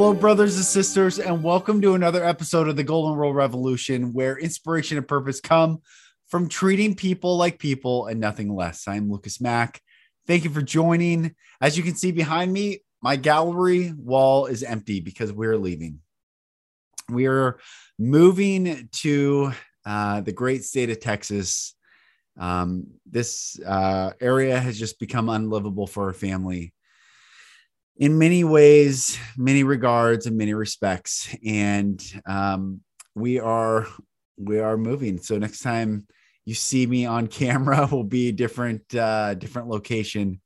Hello, brothers and sisters, and welcome to another episode of the Golden Rule Revolution, where inspiration and purpose come from treating people like people and nothing less. I'm Lucas Mack. Thank you for joining. As you can see behind me, my gallery wall is empty because we're leaving. We are moving to uh, the great state of Texas. Um, this uh, area has just become unlivable for our family in many ways, many regards, and many respects. And um, we are we are moving. So next time you see me on camera, will be different uh, different location.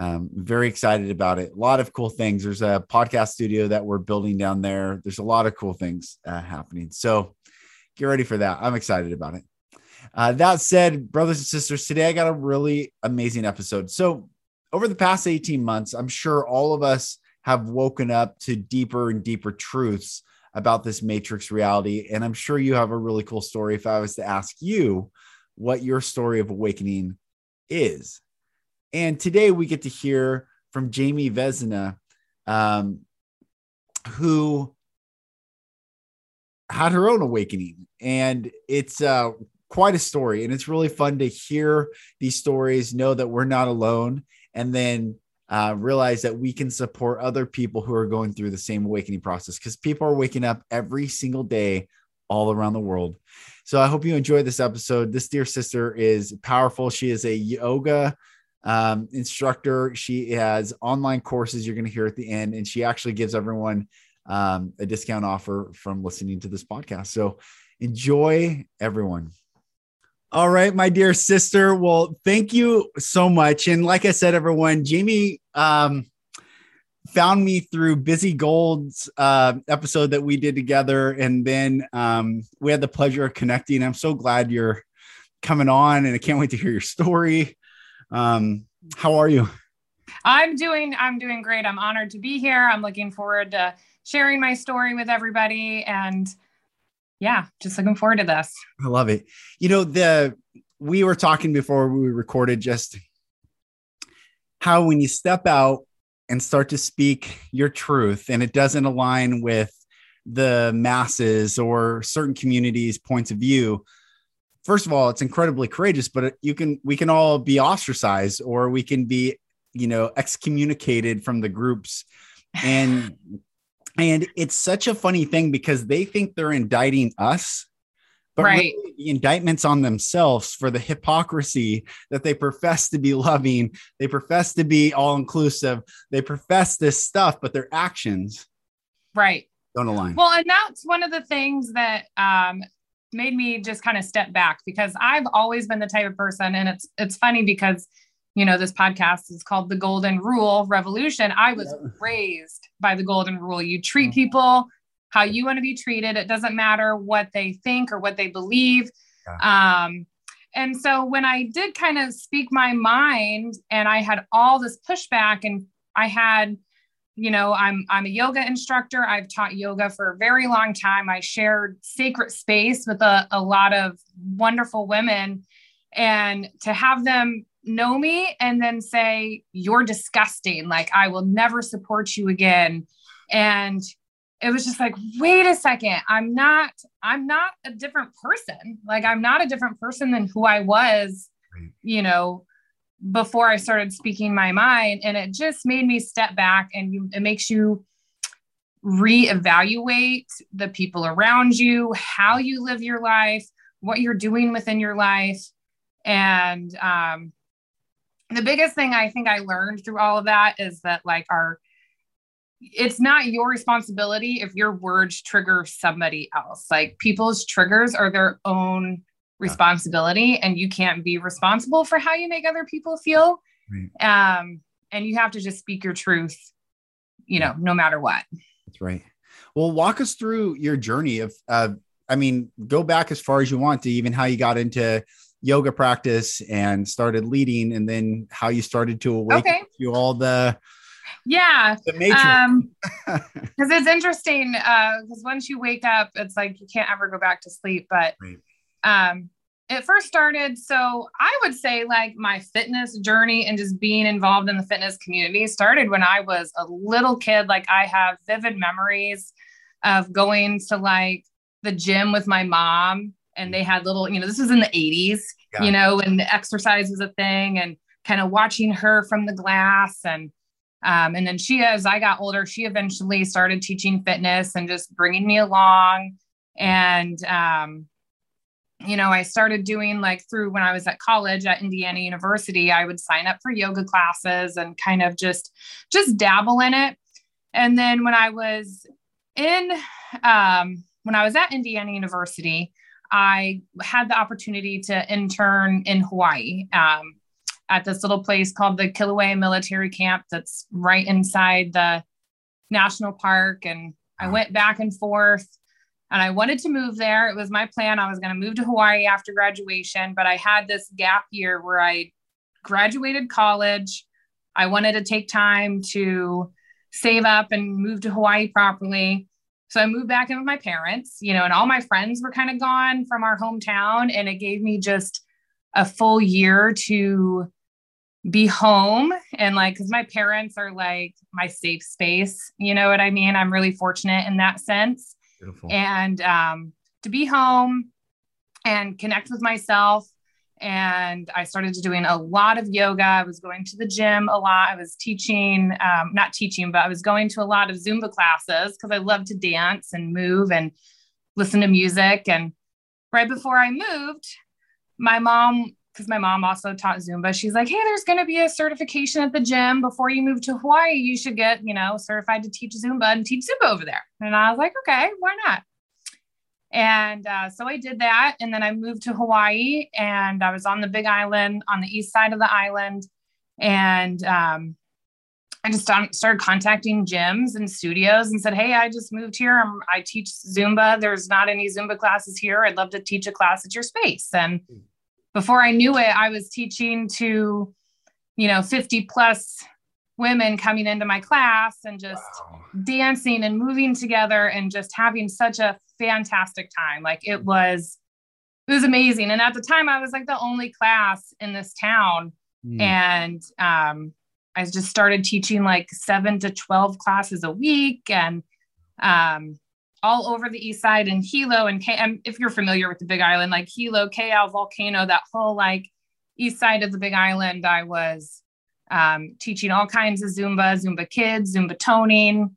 Um, very excited about it. A lot of cool things. There's a podcast studio that we're building down there. There's a lot of cool things uh, happening. So get ready for that. I'm excited about it. Uh, that said, brothers and sisters, today I got a really amazing episode. So over the past 18 months, I'm sure all of us have woken up to deeper and deeper truths about this matrix reality. And I'm sure you have a really cool story if I was to ask you what your story of awakening is. And today we get to hear from Jami Vezina, um, who had her own awakening. And it's uh, quite a story. And it's really fun to hear these stories, know that we're not alone and then uh, realize that we can support other people who are going through the same awakening process because people are waking up every single day all around the world. So I hope you enjoy this episode. This dear sister is powerful. She is a yoga um, instructor. She has online courses you're going to hear at the end, and she actually gives everyone um, a discount offer from listening to this podcast. So enjoy, everyone. All right, my dear sister. Well, thank you so much. And like I said, everyone, Jami um, found me through Busy Gold's uh, episode that we did together. And then um, we had the pleasure of connecting. I'm so glad you're coming on and I can't wait to hear your story. Um, how are you? I'm doing I'm doing great. I'm honored to be here. I'm looking forward to sharing my story with everybody and yeah, just looking forward to this. I love it. You know, the we were talking before we recorded just how when you step out and start to speak your truth and it doesn't align with the masses or certain communities points of view first of all it's incredibly courageous but you can we can all be ostracized or we can be you know excommunicated from the groups and and it's such a funny thing because they think they're indicting us, but right. really the indictments on themselves for the hypocrisy that they profess to be loving, they profess to be all inclusive, they profess this stuff, but their actions right don't align. Well, and that's one of the things that um, made me just kind of step back because I've always been the type of person, and it's it's funny because you know, this podcast is called The Golden Rule Revolution. I was yeah. raised by the Golden Rule. You treat mm-hmm. people how you want to be treated. It doesn't matter what they think or what they believe. Yeah. Um, and so when I did kind of speak my mind and I had all this pushback and I had, you know, I'm I'm a yoga instructor. I've taught yoga for a very long time. I shared sacred space with a, a lot of wonderful women. And to have them know me and then say, You're disgusting. Like, I will never support you again. And it was just like, wait a second. I'm not, I'm not a different person. Like, I'm not a different person than who I was, you know, before I started speaking my mind. And it just made me step back and you, it makes you reevaluate the people around you, how you live your life, what you're doing within your life. And um, the biggest thing I think I learned through all of that is that like our it's not your responsibility if your words trigger somebody else. Like people's triggers are their own responsibility and you can't be responsible for how you make other people feel. Right. Um, and you have to just speak your truth you know, no matter what. That's right. Well, walk us through your journey of, uh, I mean, go back as far as you want to even how you got into yoga practice and started leading, and then how you started to awaken Okay. to all the Yeah. the matrix. Um, because it's interesting. Uh, because once you wake up, it's like you can't ever go back to sleep. But Right. um, it first started. So I would say like my fitness journey and just being involved in the fitness community started when I was a little kid. Like I have vivid memories of going to like the gym with my mom, and they had little, you know, this was in the 80s, Yeah. you know, and exercise was a thing, and kind of watching her from the glass and um, and then she, as I got older, she eventually started teaching fitness and just bringing me along. And, um, you know, I started doing like through when I was at college at Indiana University, I would sign up for yoga classes and kind of just, just dabble in it. And then when I was in, um, when I was at Indiana University, I had the opportunity to intern in Hawaii. Um, at this little place called the Kilauea Military Camp that's right inside the national park. And I went back and forth and I wanted to move there. It was my plan. I was going to move to Hawaii after graduation, but I had this gap year where I graduated college. I wanted to take time to save up and move to Hawaii properly. So I moved back in with my parents, you know, and all my friends were kind of gone from our hometown. And it gave me just a full year to be home and like because my parents are like my safe space you know what i mean i'm really fortunate in that sense Beautiful. and um, to be home and connect with myself and i started doing a lot of yoga i was going to the gym a lot i was teaching um, not teaching but i was going to a lot of zumba classes because i love to dance and move and listen to music and right before i moved my mom because my mom also taught Zumba. She's like, hey, there's going to be a certification at the gym before you move to Hawaii. You should get, you know, certified to teach Zumba and teach Zumba over there. And I was like, okay, why not? And uh, so I did that. And then I moved to Hawaii and I was on the big island on the east side of the island. And um, I just started contacting gyms and studios and said, Hey, I just moved here. I'm, I teach Zumba. There's not any Zumba classes here. I'd love to teach a class at your space. And before I knew it, I was teaching to, you know, 50 plus women coming into my class and just Wow. dancing and moving together and just having such a fantastic time. Like it was, it was amazing. And at the time, I was like the only class in this town. Mm. And um, I just started teaching like seven to 12 classes a week and um, all over the east side and Hilo and K. And if you're familiar with the Big Island, like Hilo, KL, Volcano, that whole like east side of the Big Island, I was um, teaching all kinds of Zumba, Zumba kids, Zumba toning.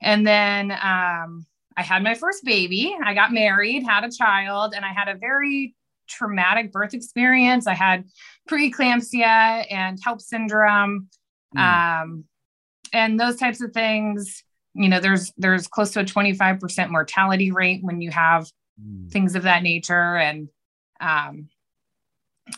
And then um, I had my first baby. I got married, had a child, and I had a very traumatic birth experience. I had preeclampsia and HELLP syndrome, Mm. um, and those types of things. You know, there's there's close to a 25% mortality rate when you have Mm. things of that nature. And um,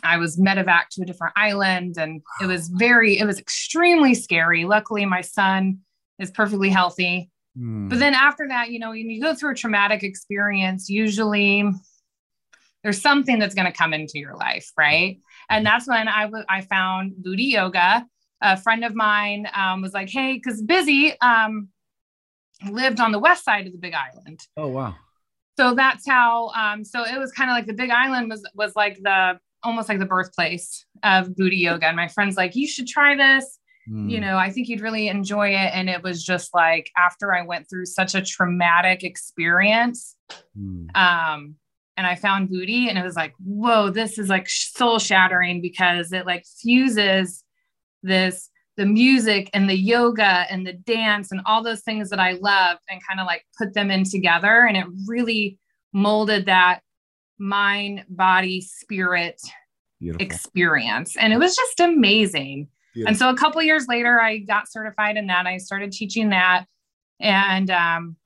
I was medevac to a different island, and it was very, it was extremely scary. Luckily, my son is perfectly healthy. Mm. But then after that, you know, when you go through a traumatic experience, usually there's something that's going to come into your life, right? And that's when I w- I found Booty Yoga. A friend of mine um, was like, "Hey, because Busy um, lived on the west side of the Big Island, oh wow. so that's how. Um, so it was kind of like the Big Island was was like the almost like the birthplace of Booty Yoga. And my friend's like, "You should try this." Mm. you know, I think you'd really enjoy it. And it was just like after I went through such a traumatic experience, Mm. um, and I found booty, and it was like, whoa, this is like soul shattering because it like fuses this the music and the yoga and the dance and all those things that I love and kind of like put them in together. And it really molded that mind, body, spirit Beautiful. experience. And it was just amazing. Beautiful. And so a couple years later, I got certified in that. I started teaching that. And um,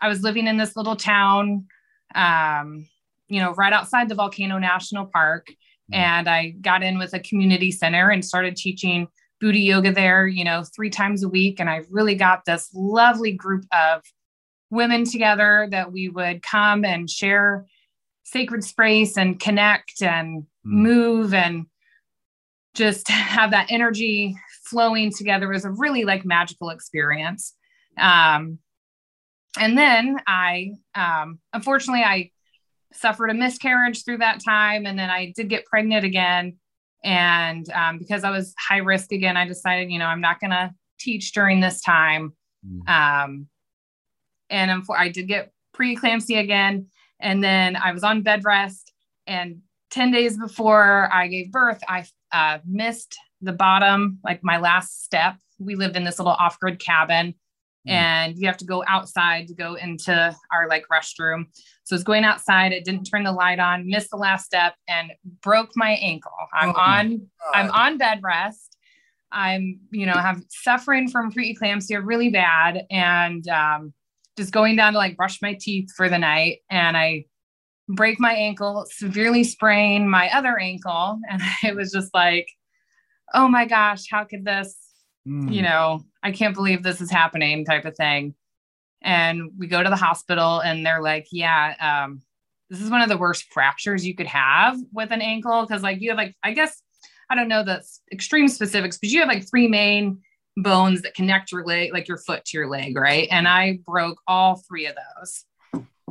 I was living in this little town, um, you know, right outside the Volcano National Park. Mm. And I got in with a community center and started teaching booty yoga there, you know, three times a week. And I really got this lovely group of women together that we would come and share sacred space and connect and mm. move and just have that energy flowing together was a really like magical experience. Um, and then I, um, unfortunately, I suffered a miscarriage through that time. And then I did get pregnant again. And um, because I was high risk again, I decided, you know, I'm not going to teach during this time. Mm. Um, and I did get preeclampsia again. And then I was on bed rest. And 10 days before I gave birth, I uh, missed the bottom, like my last step. We lived in this little off grid cabin mm. and you have to go outside to go into our like restroom. So it's going outside. It didn't turn the light on, missed the last step and broke my ankle. I'm oh on, I'm on bed rest. I'm, you know, have suffering from preeclampsia really bad and um, just going down to like brush my teeth for the night. And I break my ankle, severely sprain my other ankle. And it was just like, oh my gosh, how could this, mm. you know, I can't believe this is happening type of thing. And we go to the hospital and they're like, yeah, um, this is one of the worst fractures you could have with an ankle. Cause like you have like, I guess, I don't know the extreme specifics, but you have like three main bones that connect your leg, like your foot to your leg, right? And I broke all three of those.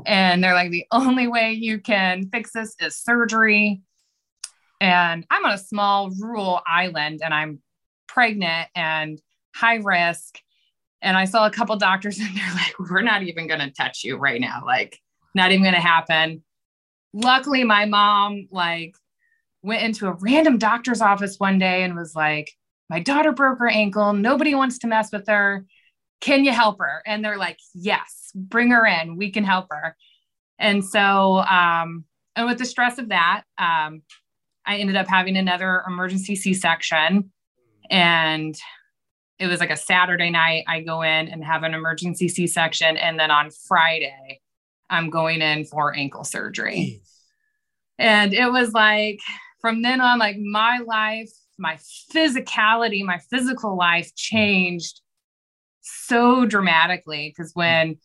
And they're like, the only way you can fix this is surgery. And I'm on a small rural island and I'm pregnant and high risk. And I saw a couple doctors and they're like, we're not even going to touch you right now. Like, not even going to happen. Luckily, my mom, like, went into a random doctor's office one day and was like, my daughter broke her ankle. Nobody wants to mess with her. Can you help her? And they're like, yes, bring her in. We can help her. And so, um, and with the stress of that, um, I ended up having another emergency C section. And it was like a Saturday night. I go in and have an emergency C section. And then on Friday, I'm going in for ankle surgery. And it was like from then on, like my life, my physicality, my physical life changed so dramatically. Because when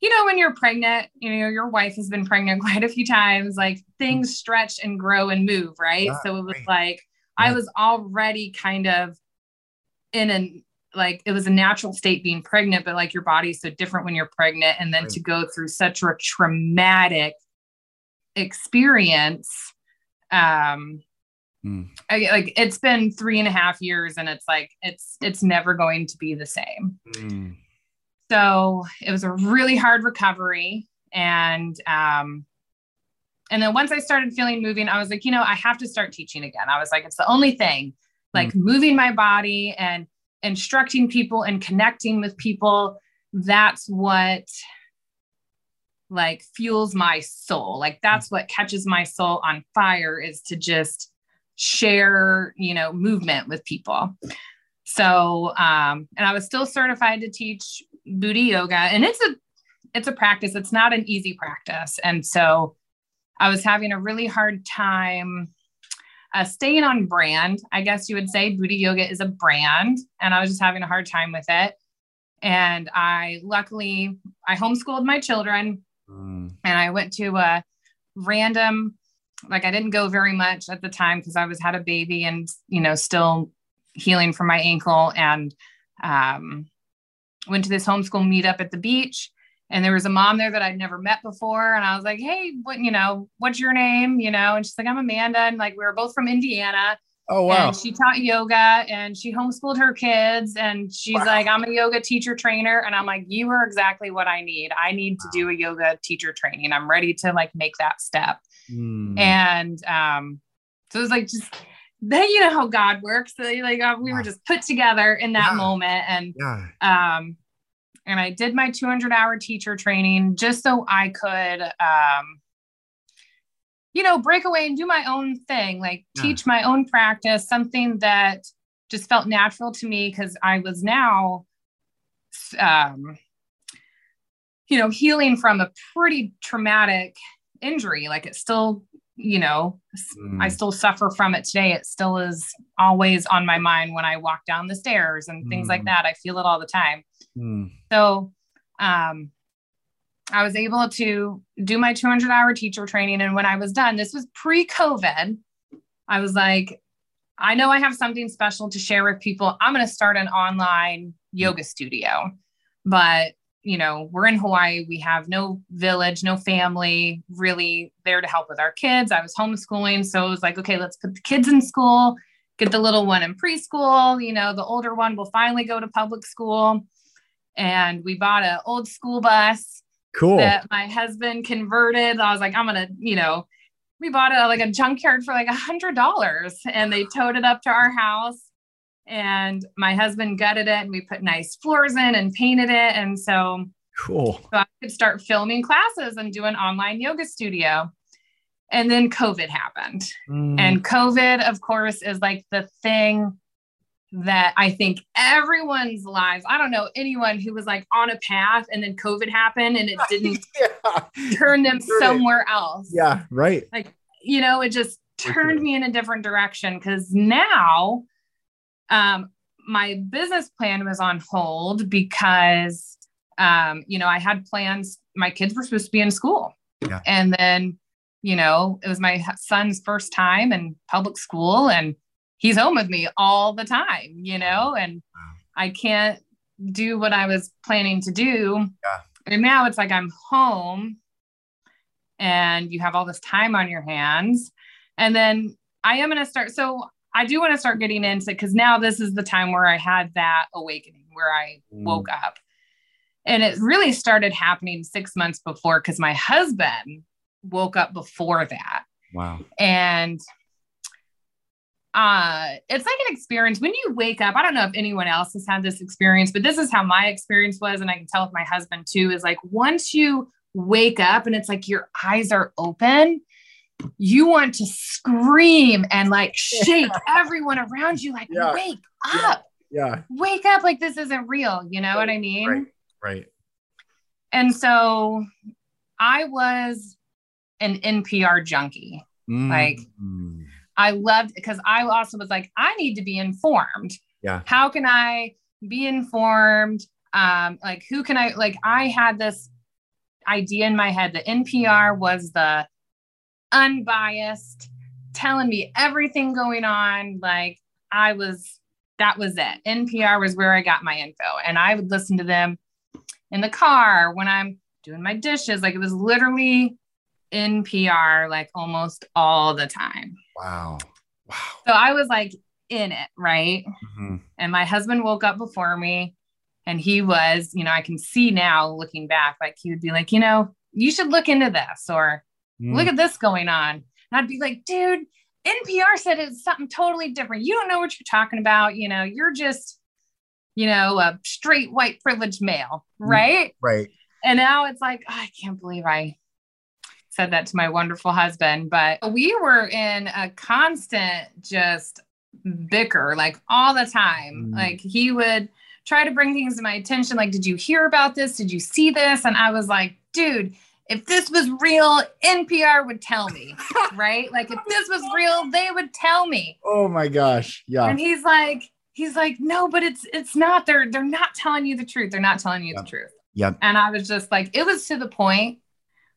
you know, when you're pregnant, you know, your wife has been pregnant quite a few times, like things stretch and grow and move, right? Yeah, so it was right. like yeah. I was already kind of in an like it was a natural state being pregnant, but like your body's so different when you're pregnant. And then right. to go through such a traumatic experience, um, mm. I, like it's been three and a half years and it's like it's it's never going to be the same. Mm. So it was a really hard recovery. And um, and then once I started feeling moving, I was like, you know, I have to start teaching again. I was like, it's the only thing, like mm. moving my body and instructing people and connecting with people. That's what like fuels my soul. Like that's what catches my soul on fire is to just share, you know, movement with people. So, um, and I was still certified to teach booty yoga and it's a it's a practice. It's not an easy practice. And so i was having a really hard time uh, staying on brand i guess you would say. Booty yoga is a brand and i was just having a hard time with it. And i luckily i homeschooled my children mm. and i went to a random like i didn't go very much at the time because i was had a baby and you know still healing from my ankle. And um, went to this homeschool meetup at the beach and there was a mom there that I'd never met before. And I was like, Hey, what, you know, what's your name? You know, and she's like, I'm Amanda. And like, we were both from Indiana. Oh, wow. And she taught yoga and she homeschooled her kids. And she's wow. like, I'm a yoga teacher trainer. And I'm like, you are exactly what I need. I need to do a yoga teacher training. I'm ready to like make that step. Mm. And, um, so it was like, just, then you know how God works. Like uh, we were just put together in that yeah. moment, and yeah. um, and I did my 200 hour teacher training just so I could, um, you know, break away and do my own thing, like teach my own practice, something that just felt natural to me because I was now, um, you know, healing from a pretty traumatic injury. Like it still you know, mm. I still suffer from it today. It still is always on my mind when I walk down the stairs and things mm. like that. I feel it all the time. Mm. So, um, I was able to do my 200 hour teacher training. And when I was done, this was pre COVID, I was like, I know I have something special to share with people. I'm going to start an online yoga studio. But you know, we're in Hawaii. We have no village, no family really there to help with our kids. I was homeschooling. So it was like, okay, let's put the kids in school, get the little one in preschool. You know, the older one will finally go to public school. And we bought an old school bus. Cool. That my husband converted. I was like, I'm going to, you know, we bought it like a junkyard for like a hundred dollars and they towed it up to our house and my husband gutted it and we put nice floors in and painted it. And so cool. So i could start filming classes and do an online yoga studio. And then covid happened. Mm. and covid of course is like the thing that i think everyone's lives i don't know anyone who was like on a path and then covid happened and it didn't yeah. turn them somewhere else. Yeah right. Like you know it just turned me in a different direction because now um, my business plan was on hold because, um, you know, I had plans. My kids were supposed to be in school. Yeah. And then, you know, it was my son's first time in public school and he's home with me all the time, you know, and I can't do what I was planning to do. Yeah. And now it's like I'm home and you have all this time on your hands. And then I am going to start. So I do want to start getting into it because now this is the time where I had that awakening where I mm. woke up. And it really started happening six months before because my husband woke up before that. Wow. And uh it's like an experience when you wake up. I don't know if anyone else has had this experience, but this is how my experience was. And I can tell with my husband too, is like once you wake up and it's like your eyes are open you want to scream and like shake everyone around you, like, yeah. wake up. Yeah. yeah. Wake up. Like, this isn't real. You know right. what I mean? Right. Right. And so I was an NPR junkie. Mm. Like, I loved because I also was like, I need to be informed. Yeah. How can I be informed? Um, like, who can I, like, I had this idea in my head that NPR was the unbiased, telling me everything going on. Like I was, that was it. NPR was where I got my info. And I would listen to them in the car when I'm doing my dishes. Like it was literally NPR, like almost all the time. Wow. Wow. So I was like in it, right? Mm-hmm. And my husband woke up before me and he was, you know, I can see now looking back, like he would be like, you know, you should look into this or Mm. Look at this going on. And I'd be like, dude, NPR said it's something totally different. You don't know what you're talking about. You know, you're just, you know, a straight white privileged male, mm, right? Right. And now it's like, oh, I can't believe I said that to my wonderful husband. But we were in a constant just bicker, like all the time. Mm. Like he would try to bring things to my attention. Like, did you hear about this? Did you see this? And I was like, dude, if this was real, NPR would tell me, right? Like if this was real, they would tell me. Oh my gosh. Yeah. And he's like, he's like, no, but it's it's not. They're they're not telling you the truth. They're not telling you yep. the truth. Yep. And I was just like, it was to the point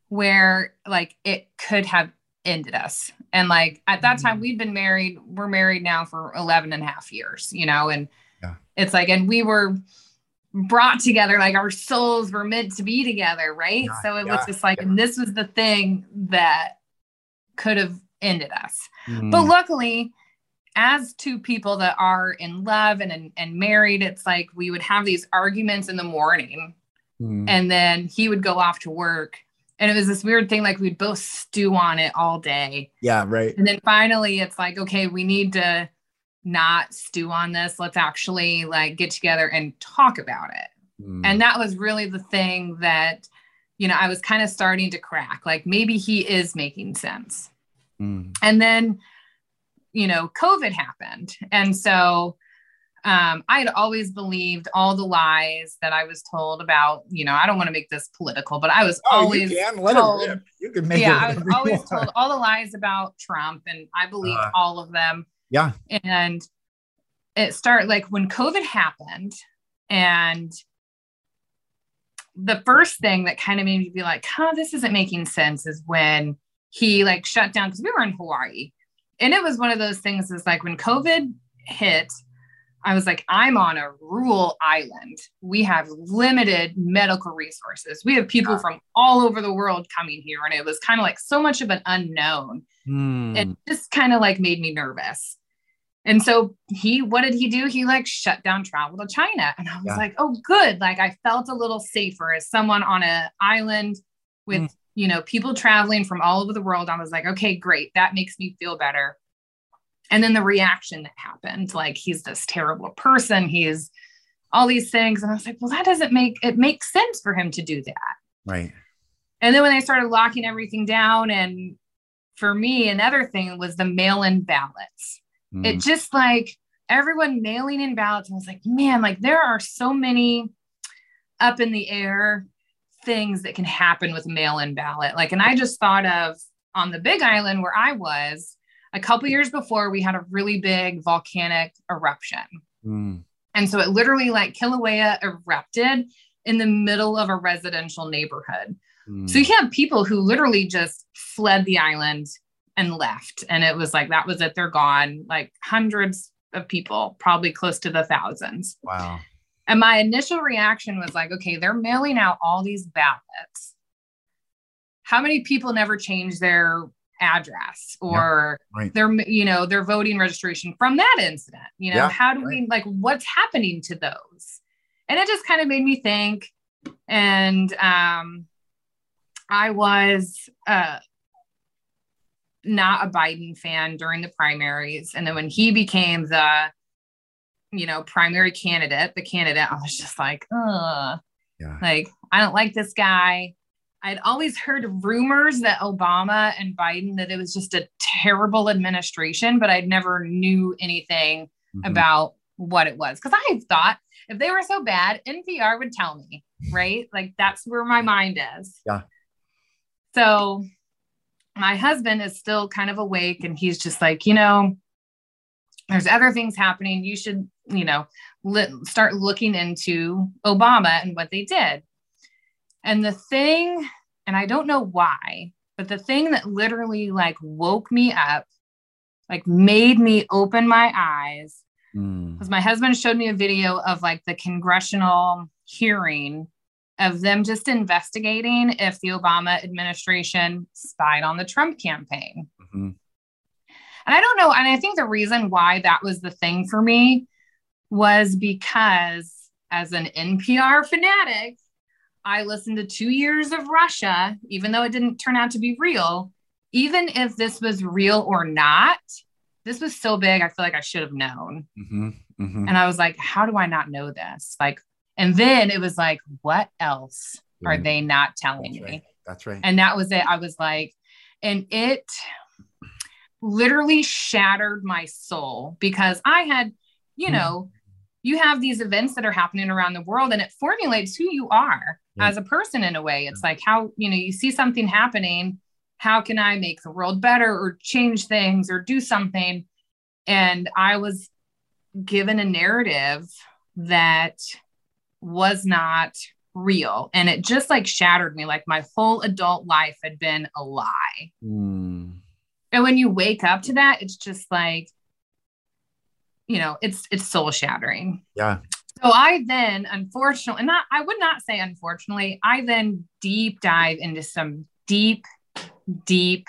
where like it could have ended us. And like at that time, mm. we'd been married, we're married now for 11 and a half years, you know, and yeah. it's like, and we were brought together like our souls were meant to be together right yeah, so it yeah, was just like yeah. and this was the thing that could have ended us mm. but luckily as two people that are in love and, and and married it's like we would have these arguments in the morning mm. and then he would go off to work and it was this weird thing like we'd both stew on it all day yeah right and then finally it's like okay we need to not stew on this. Let's actually like get together and talk about it. Mm. And that was really the thing that, you know, I was kind of starting to crack. Like maybe he is making sense. Mm. And then, you know, COVID happened. And so um, I had always believed all the lies that I was told about, you know, I don't want to make this political, but I was Oh, always you can let told, it rip. You can make yeah, it. I was always told all the lies about Trump and I believed Uh, all of them. Yeah. And it started like when COVID happened and the first thing that kind of made me be like, huh, this isn't making sense is when he like shut down because we were in Hawaii. And it was one of those things is like when COVID hit, I was like, I'm on a rural island. We have limited medical resources. We have people from all over the world coming here. And it was kind of like so much of an unknown Hmm. it just kind of like made me nervous. And so he, what did he do? He like shut down travel to China. And I was Yeah. like, oh, good. Like I felt a little safer as someone on an island with, Mm. you know, people traveling from all over the world. I was like, okay, great. That makes me feel better. And then the reaction that happened, like he's this terrible person. He's all these things. And I was like, well, that doesn't make it makes sense for him to do that. right. And then when they started locking everything down, and for me, another thing was the mail in ballots. Hmm. It just like everyone mailing in ballots. and I was like, man, like there are so many up in the air things that can happen with mail in ballot. Like, and I just thought of on the big island where I was a couple years before, we had a really big volcanic eruption. Hmm. And so it literally like Kilauea erupted in the middle of a residential neighborhood. Hmm. So you have people who literally just fled the island and left. And it was like, that was it. They're gone. Like hundreds of people, probably close to the thousands. wow. And my initial reaction was like, okay, they're mailing out all these ballots. How many people never change their address or Right. their, you know, their voting registration from that incident? You know, Yeah, how do we like what's happening to those? And it just kind of made me think. And um I was uh not a Biden fan during the primaries. And then when he became the you know, primary candidate, the candidate, I was just like, ugh, Yeah. like, I don't like this guy. I'd always heard rumors that Obama and Biden, that it was just a terrible administration, but I'd never knew anything Mhm. about what it was. Cause I thought if they were so bad, NPR would tell me, right? Like that's where my mind is. Yeah. So my husband is still kind of awake and he's just like, you know, there's other things happening. You should, you know, li- start looking into Obama and what they did. And the thing, and I don't know why, but the thing that literally like woke me up, like made me open my eyes, Hmm. was my husband showed me a video of like the congressional hearing of them just investigating if the Obama administration spied on the Trump campaign. Mhm. And I don't know. And I think the reason why that was the thing for me was because as an NPR fanatic, I listened to two years of Russia, even though it didn't turn out to be real. Even if this was real or not, this was so big, I feel like I should have known. Mhm. Mhm. And I was like, how do I not know this? Like, and then it was like, what else are they not telling That's me? right. That's right. And that was it. I was like, and it literally shattered my soul because I had, you Hmm. know, you have these events that are happening around the world and it formulates who you are Yeah. as a person in a way. It's like how, you know, you see something happening, how can I make the world better or change things or do something? And I was given a narrative that was not real and it just like shattered me like my whole adult life had been a lie Hmm. and when you wake up to that it's just like you know it's it's soul shattering Yeah. so i then unfortunately not i would not say unfortunately i then deep dive into some deep deep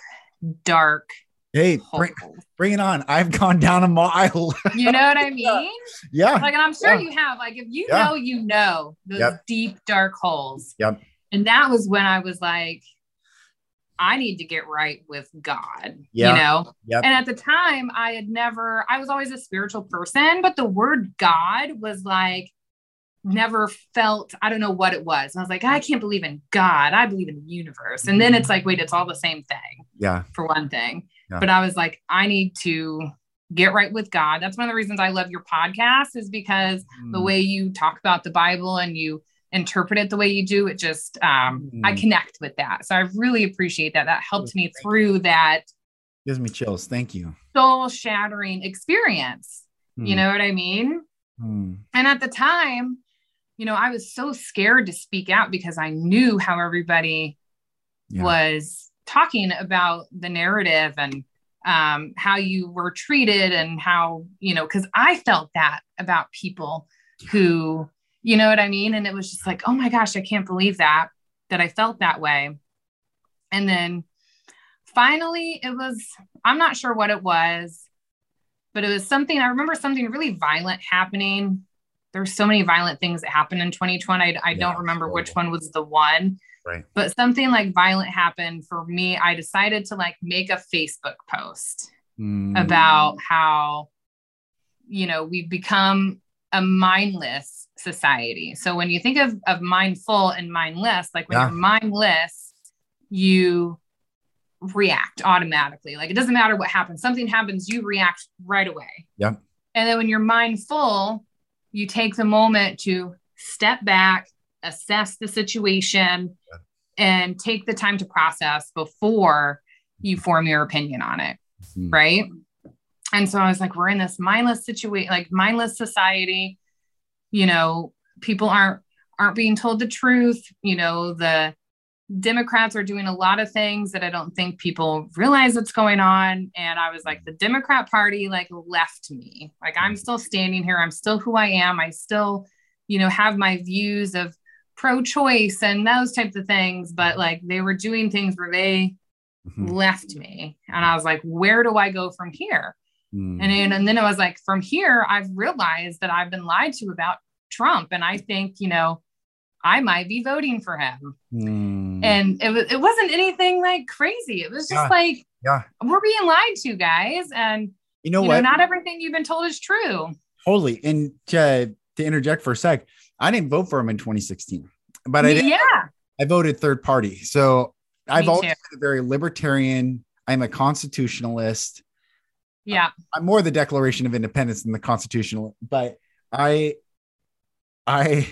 dark Hey, bring, bring it on. I've gone down a mile. you know what i mean yeah. like and i'm sure Yeah. you have like if you Yeah. know you know those Yep. deep dark holes Yep. and that was when i was like i need to get right with god Yeah. you know Yep. and at the time i had never i was always a spiritual person but the word god was like never felt i don't know what it was and i was like i can't believe in god i believe in the universe and then it's like wait it's all the same thing Yeah. for one thing Yeah. but i was like i need to get right with God. That's one of the reasons I love your podcast is because mm. the way you talk about the Bible and you interpret it the way you do, it just um, mm. I connect with that. So I really appreciate that. That helped me through that. Gives me chills. Thank you. Soul shattering experience. Mm. You know what I mean? Mm. And at the time, you know, I was so scared to speak out because I knew how everybody yeah. was talking about the narrative and um, how you were treated and how, you know, because I felt that about people who, you know what I mean? And it was just like, oh my gosh, I can't believe that, that I felt that way. And then finally, it was, I'm not sure what it was, but it was something, I remember something really violent happening. There's so many violent things that happened in 2020. I, I yeah, don't remember which one was the one. Right. But something like violent happened for me. I decided to like make a Facebook post mm. about how, you know, we've become a mindless society. So when you think of, of mindful and mindless, like when yeah. you're mindless, you react automatically. Like it doesn't matter what happens, something happens, you react right away. Yeah. And then when you're mindful, you take the moment to step back, assess the situation, yeah. and take the time to process before you form your opinion on it. Mm-hmm. Right. And so I was like, we're in this mindless situation, like mindless society. You know, people aren't aren't being told the truth. You know, the Democrats are doing a lot of things that I don't think people realize what's going on. And I was like, the Democrat Party like left me. Like I'm still standing here. I'm still who I am. I still, you know, have my views of pro-choice and those types of things. But like they were doing things where they mm-hmm. left me. And I was like, where do I go from here? Mm. And, and then it was like, from here, I've realized that I've been lied to about Trump. And I think, you know, I might be voting for him. Mm. And it was it wasn't anything like crazy. It was just yeah. like, yeah, we're being lied to, guys. And you know you what? Know, not everything you've been told is true. Totally. And to, to interject for a sec, I didn't vote for him in 2016, but I yeah, I voted third party. So I've always been a very libertarian. I'm a constitutionalist. Yeah. I'm more the Declaration of Independence than the constitutional, but I I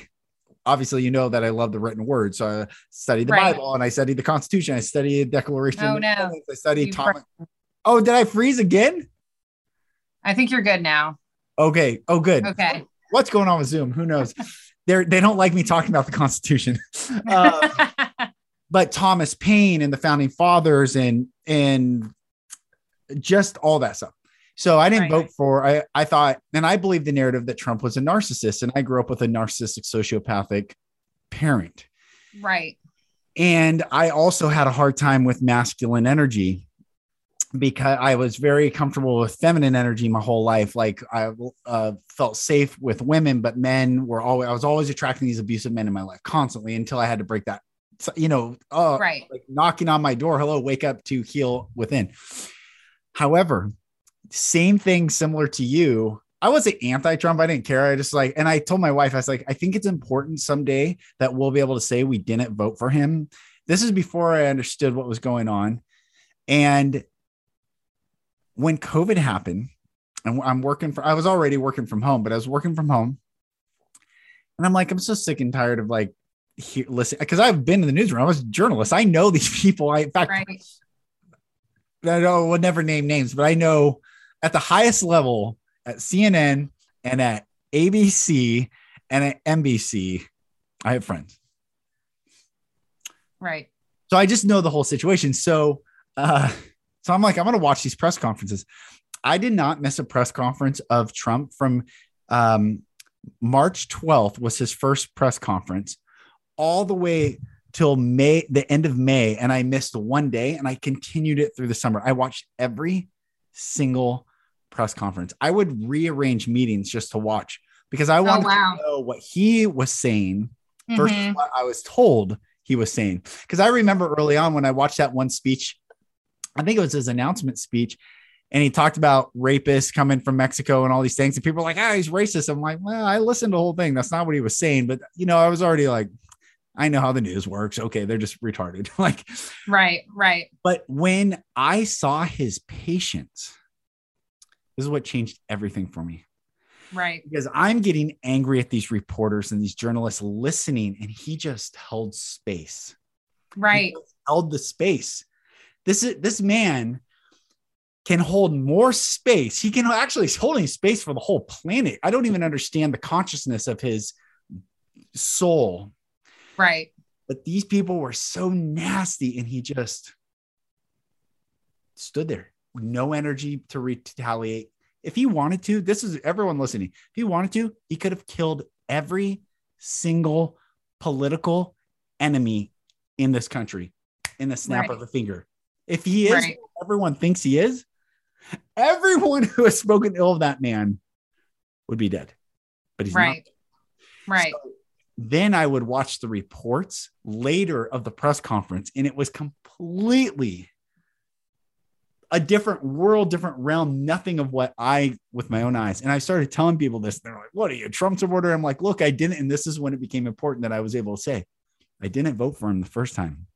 obviously you know that I love the written word. So I studied the right. Bible and I studied the Constitution. I studied the Declaration. Oh, no. I studied Thomas. Oh, did I freeze again? I think you're good now. Okay. Oh, good. Okay. What's going on with Zoom? Who knows? They're they don't like me talking about the Constitution. Uh, but Thomas Paine and the founding fathers and and just all that stuff. So I didn't right. vote for I I thought and I believe the narrative that Trump was a narcissist and I grew up with a narcissistic sociopathic parent. Right. And I also had a hard time with masculine energy because I was very comfortable with feminine energy my whole life. Like I uh, felt safe with women, but men were always, I was always attracting these abusive men in my life constantly until I had to break that, you know, uh, right. like knocking on my door. Hello, wake up to heal within. However, same thing similar to you. I wasn't anti-Trump. I didn't care. I just like, and I told my wife, I was like, I think it's important someday that we'll be able to say we didn't vote for him. This is before I understood what was going on. And when COVID happened, and I'm working for, I was already working from home, but I was working from home. And I'm like, I'm so sick and tired of like, here, listen, because I've been in the newsroom. I was a journalist. I know these people. I, in fact, right. I don't, would never name names, but I know at the highest level at CNN and at ABC and at NBC, I have friends. Right. So I just know the whole situation. So, uh, so I'm like, I'm going to watch these press conferences. I did not miss a press conference of Trump from um, March 12th was his first press conference all the way till May, the end of May. And I missed one day and I continued it through the summer. I watched every single press conference. I would rearrange meetings just to watch because I wanted oh, wow. to know what he was saying mm-hmm. versus what I was told he was saying. Because I remember early on when I watched that one speech, I think it was his announcement speech, and he talked about rapists coming from Mexico and all these things. And people were like, ah, he's racist. I'm like, well, I listened to the whole thing. That's not what he was saying. But, you know, I was already like, I know how the news works. Okay, they're just retarded. like, right, right. But when I saw his patience, This is what changed everything for me. Right. Because I'm getting angry at these reporters and these journalists listening, and he just held space. Right. held the space. This is this man can hold more space. He can actually he's holding space for the whole planet. I don't even understand the consciousness of his soul. Right. But these people were so nasty, and he just stood there no energy to retaliate. If he wanted to, this is everyone listening. If he wanted to, he could have killed every single political enemy in this country in the snap Right. of a finger. If he is Right. everyone thinks he is, everyone who has spoken ill of that man would be dead. But he's Right. not. Right. So then I would watch the reports later of the press conference, and it was completely a different world, different realm, nothing of what I with my own eyes. And I started telling people this. and They're like, What are you, a Trump supporter? I'm like, Look, I didn't. And this is when it became important that I was able to say, I didn't vote for him the first time.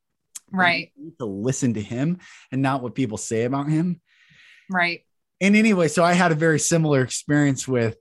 Right. To listen to him and not what people say about him. Right. And anyway, so I had a very similar experience with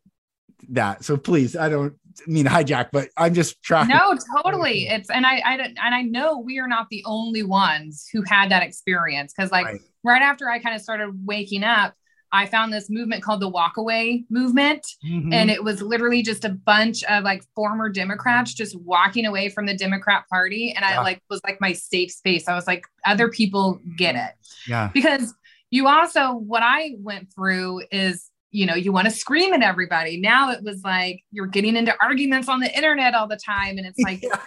that. So please, I don't mean hijack, but I'm just trying. No, totally. It's and I, I don't- and I know we are not the only ones who had that experience because like Right. right. after I kind of started waking up, I found this movement called the Walk Away Movement, Mhm. and it was literally just a bunch of like former Democrats just walking away from the Democrat Party, and I like was like my safe space. I was like, other people get it yeah. because you also what I went through is you know you want to scream at everybody. Now it was like you're getting into arguments on the internet all the time, and it's like Yeah.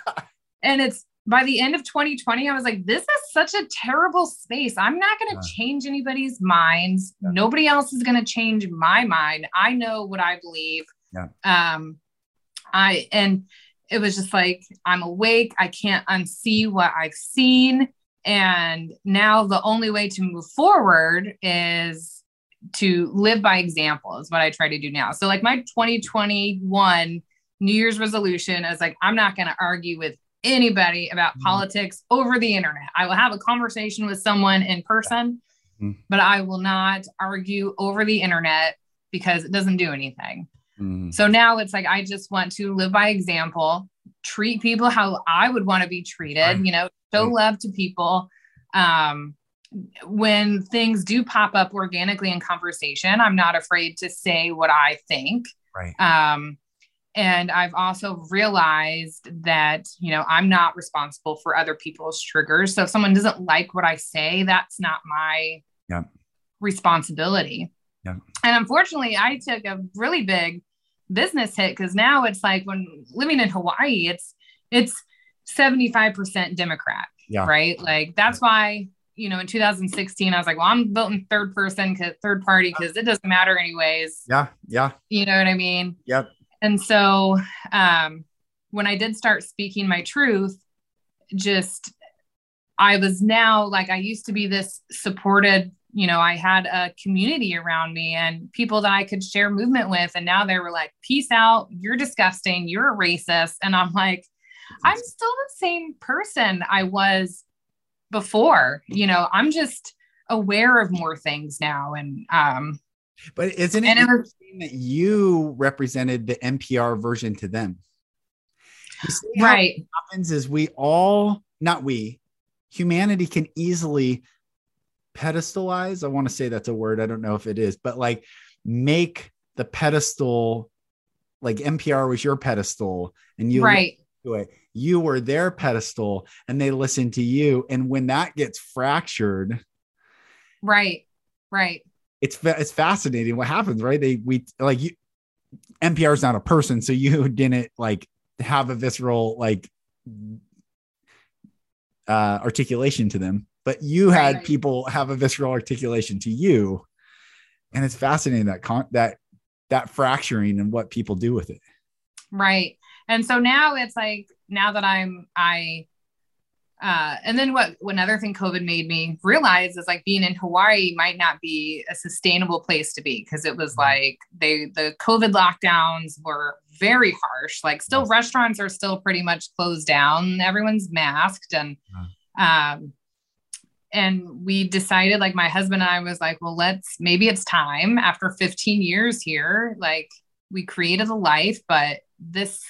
and it's by the end of 2020, I was like, this is such a terrible space. I'm not going to Yeah. change anybody's minds. Yeah. Nobody else is going to change my mind. I know what I believe. Yeah. Um, I, and it was just like, I'm awake. I can't unsee what I've seen. And now the only way to move forward is to live by example, is what I try to do now. So, like, my 2021 New Year's resolution is like, I'm not going to argue with anybody about Mhm. politics over the internet. I will have a conversation with someone in person, Mhm. but I will not argue over the internet because it doesn't do anything. Mm. So now it's like I just want to live by example, treat people how I would want to be treated, you know, show love to people. Um, when things do pop up organically in conversation, I'm not afraid to say what I think. Right. Um, and I've also realized that, you know, I'm not responsible for other people's triggers. So if someone doesn't like what I say, that's not my Yeah. responsibility. Yeah. And unfortunately, I took a really big business hit because now it's like when living in Hawaii, it's it's 75% Democrat, Yeah. right? Like that's why, you know, in 2016, I was like, well, I'm voting third person, third party, because it doesn't matter anyways. Yeah. Yeah. You know what I mean? Yep. And so um, when I did start speaking my truth, just I was now like I used to be this supported, you know, I had a community around me and people that I could share movement with. And now they were like, peace out, you're disgusting, you're a racist. And I'm like, I'm still the same person I was before. You know, I'm just aware of more things now. And um, But isn't it interesting that you represented the NPR version to them? You see how right, happens is we all, not we, humanity can easily pedestalize. I want to say that's a word. I don't know if it is, but like make the pedestal like NPR was your pedestal and you right, to it. You were their pedestal and they listened to you. And when that gets fractured, right, right. it's fa- it's fascinating what happens, right? They we like you NPR is not a person, so you didn't like have a visceral like uh articulation to them, but you had Right. people have a visceral articulation to you. And it's fascinating that con- that that fracturing and what people do with it. Right. And so now it's like now that I'm I uh and then what another thing COVID made me realize is like being in Hawaii might not be a sustainable place to be because it was like they the COVID lockdowns were very harsh. Like still Yes. restaurants are still pretty much closed down. Everyone's masked and um and we decided like my husband and I was like, well, let's maybe it's time after 15 years here. Like we created a life, but this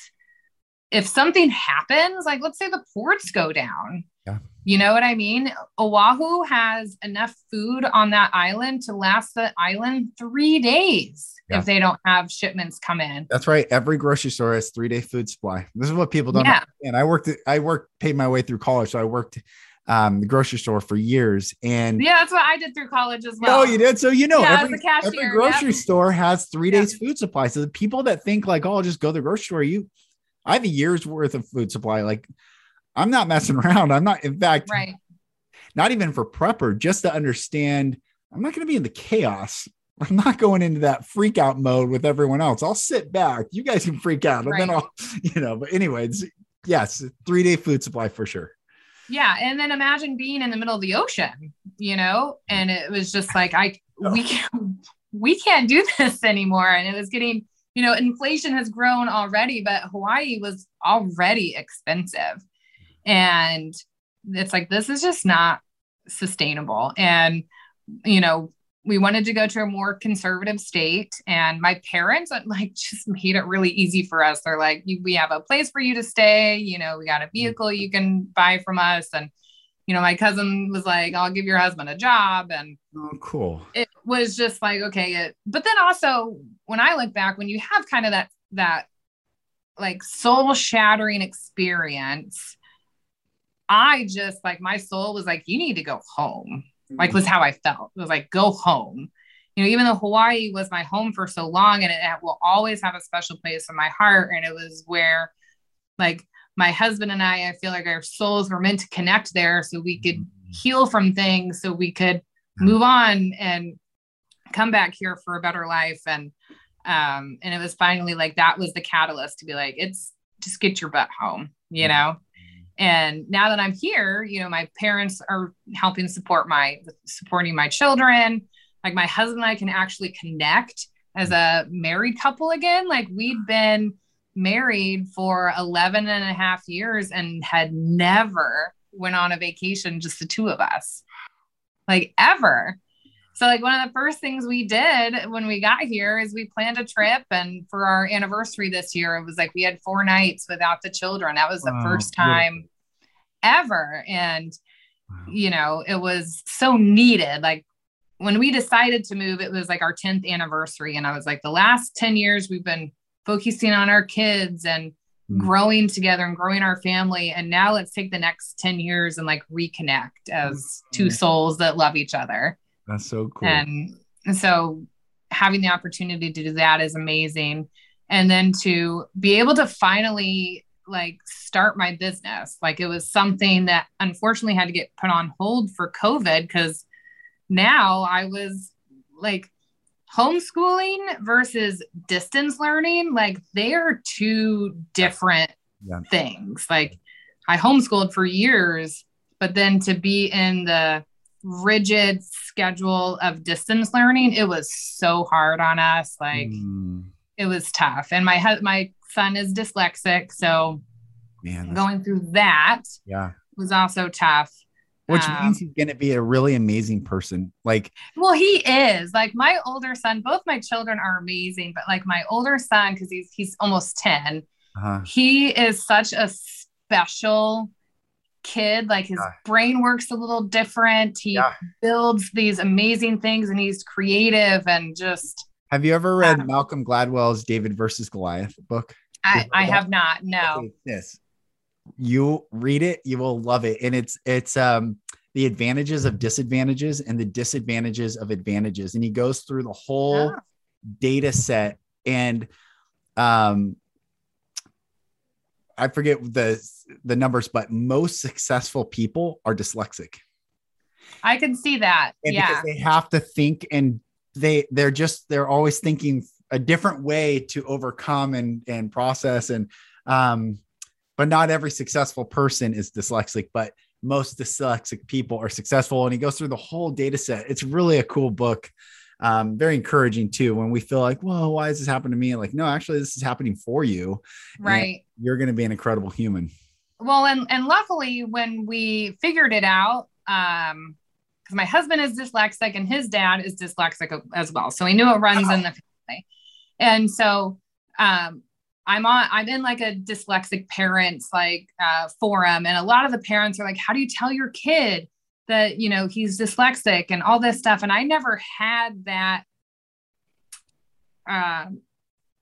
if something happens, like let's say the ports go down. Yeah. You know what I mean? Oahu has enough food on that island to last the island three days Yeah. if they don't have shipments come in. That's right. Every grocery store has three day food supply. This is what people don't Yeah. understand. I worked, I worked, paid my way through college. So I worked um, the grocery store for years. And Yeah, that's what I did through college as well. oh, you did. So, you know, Yeah, every, cashier, every grocery yep. store has three days food supply. So the people that think like, oh, I'll just go to the grocery store, you, I have a year's worth of food supply. Like, I'm not messing around. I'm not, in fact, Right. not even for prepper, just to understand I'm not going to be in the chaos. I'm not going into that freak out mode with everyone else. I'll sit back. You guys can freak out. And then I'll, you know, but anyways, yes, three day food supply for sure. Yeah. And then imagine being in the middle of the ocean, you know, and it was just like, I, we, we can't do this anymore. And it was getting, you know, inflation has grown already, but Hawaii was already expensive. And it's like, this is just not sustainable. And, you know, we wanted to go to a more conservative state and my parents like just made it really easy for us they're like we have a place for you to stay you know we got a vehicle you can buy from us and you know my cousin was like i'll give your husband a job and Oh, cool. it was just like okay it, but then also when i look back when you have kind of that that like soul shattering experience i just like my soul was like you need to go home like was mm-hmm. how I felt. It was like go home. You know, even though Hawaii was my home for so long and it will always have a special place in my heart. And it was where like my husband and I, I feel like our souls were meant to connect there so we could heal from things, so we could move on and come back here for a better life. And um, and it was finally like that was the catalyst to be like, it's just get your butt home, you know? and now that i'm here you know my parents are helping support my supporting my children. Like my husband and i can actually connect as a married couple again. Like we'd been married for 11 and a half years and had never went on a vacation just the two of us. Like ever. So like one of the first things we did when we got here is we planned a trip and for our anniversary this year it was like we had four nights without the children. That was the Wow, first time ever and Wow. you know it was so needed. Like when we decided to move it was like our 10th anniversary and i was like the last 10 years we've been focusing on our kids and Mm. growing together and growing our family and now let's take the next 10 years and like reconnect as two Mm. souls that love each other That's so cool. and, and so having the opportunity to do that is amazing. And then to be able to finally like start my business. Like it was something that unfortunately had to get put on hold for COVID because now I was like homeschooling versus distance learning, like they are two different Yeah. things. Like I homeschooled for years, but then to be in the rigid schedule of distance learning, it was so hard on us. Like Mm, it was tough. And my hu- my son is dyslexic, so man, going through that yeah. was also tough. Which Um, means he's going to be a really amazing person. Like, Well, he is like my older son. Both my children are amazing, but like my older son, because he's he's almost ten, uh, he is such a special kid. Like his Yeah. brain works a little different. He Yeah. builds these amazing things, and he's creative and just. have you ever read Malcolm Gladwell's David versus Goliath book? I, I have not. No. This you read it you will love it and it's it's um the advantages of disadvantages and the disadvantages of advantages and he goes through the whole Oh. data set and um i forget the the numbers but most successful people are dyslexic I can see that. and yeah. because they have to think and they they're just they're always thinking a different way to overcome and and process and um but not every successful person is dyslexic but most dyslexic people are successful and he goes through the whole data set it's really a cool book um very encouraging too when we feel like whoa why is this happening to me like no actually this is happening for you right. you're going to be an incredible human Well, and and luckily when we figured it out, um, because my husband is dyslexic and his dad is dyslexic as well. So we knew it runs in the family. And so um, I'm on, I'm in like a dyslexic parents like uh, forum, and a lot of the parents are like, "How do you tell your kid that you know he's dyslexic and all this stuff?" And I never had that, um,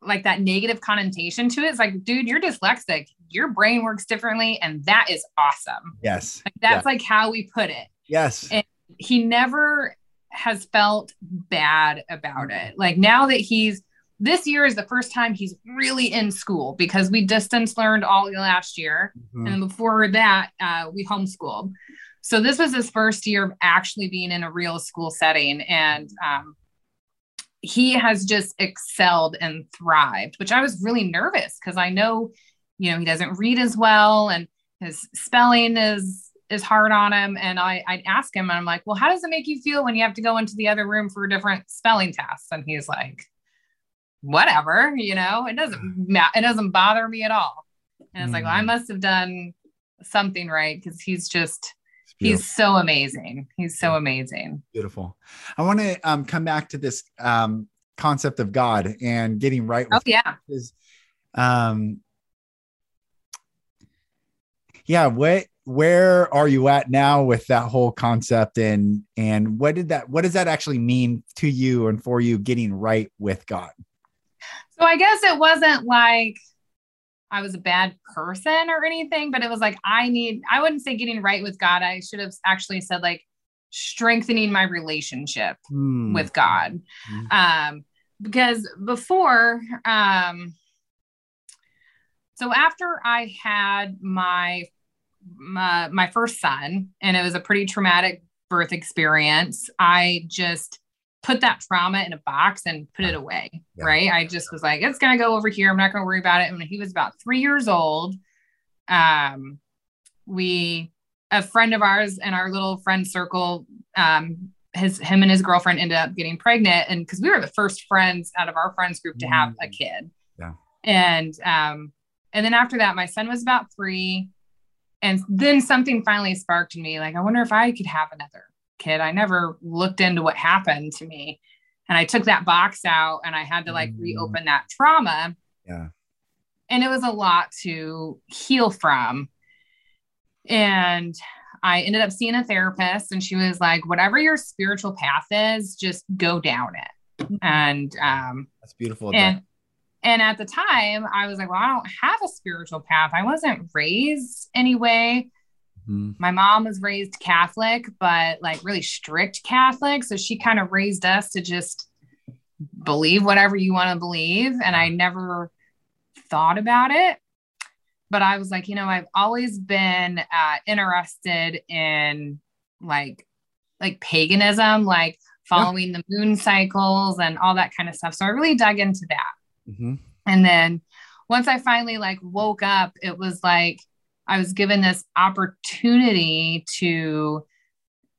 like that negative connotation to it. It's like, dude, you're dyslexic. Your brain works differently, and that is awesome. Yes, like, that's yeah. like how we put it. Yes, and he never has felt bad about it. Like now that he's this year is the first time he's really in school because we distance learned all last year. Mm-hmm. And before that, uh, we homeschooled. So this was his first year of actually being in a real school setting. And um, he has just excelled and thrived, which I was really nervous because I know, you know, he doesn't read as well and his spelling is is hard on him. And I, I'd ask him, and I'm like, well, how does it make you feel when you have to go into the other room for different spelling tests? And he's like, whatever, you know, it doesn't matter. It doesn't bother me at all. And it's mm. like, well, I mm. must have done something right because he's just, he's so amazing. He's so amazing. Beautiful. I want to um, come back to this um, concept of God and getting right. oh, yeah. Is, um, yeah. What, where are you at now with that whole concept and and what did that what does that actually mean to you and for you getting right with god so I guess it wasn't like I was a bad person or anything, but it was like I need, I wouldn't say getting right with God. I should have actually said like strengthening my relationship mm. with God. Mm. Um, because before, um, so after I had my, my my first son, and it was a pretty traumatic birth experience, I just put that trauma in a box and put it away. Yeah. Right. I just was like, it's going to go over here. I'm not going to worry about it. And when he was about three years old, um, we, a friend of ours in our little friend circle, um, his, him and his girlfriend ended up getting pregnant. And cause we were the first friends out of our friends group to have a mm. kid. Yeah. And, um, and then after that, my son was about three. And then something finally sparked in me. Like, I wonder if I could have another kid. I never looked into what happened to me. And I took that box out and I had to like mm. reopen that trauma. Yeah. And it was a lot to heal from. And I ended up seeing a therapist and she was like, whatever your spiritual path is, just go down it. And um that's beautiful. And, and at the time, I was like, well, I don't have a spiritual path. I wasn't raised anyway. Mm-hmm. My mom was raised Catholic, but like really strict Catholic. So she kind of raised us to just believe whatever you want to believe. And I never thought about it. But I was like, you know, I've always been uh, interested in like like paganism, like following yeah. the moon cycles and all that kind of stuff. So I really dug into that. Mm-hmm. And then once I finally like woke up, it was like I was given this opportunity to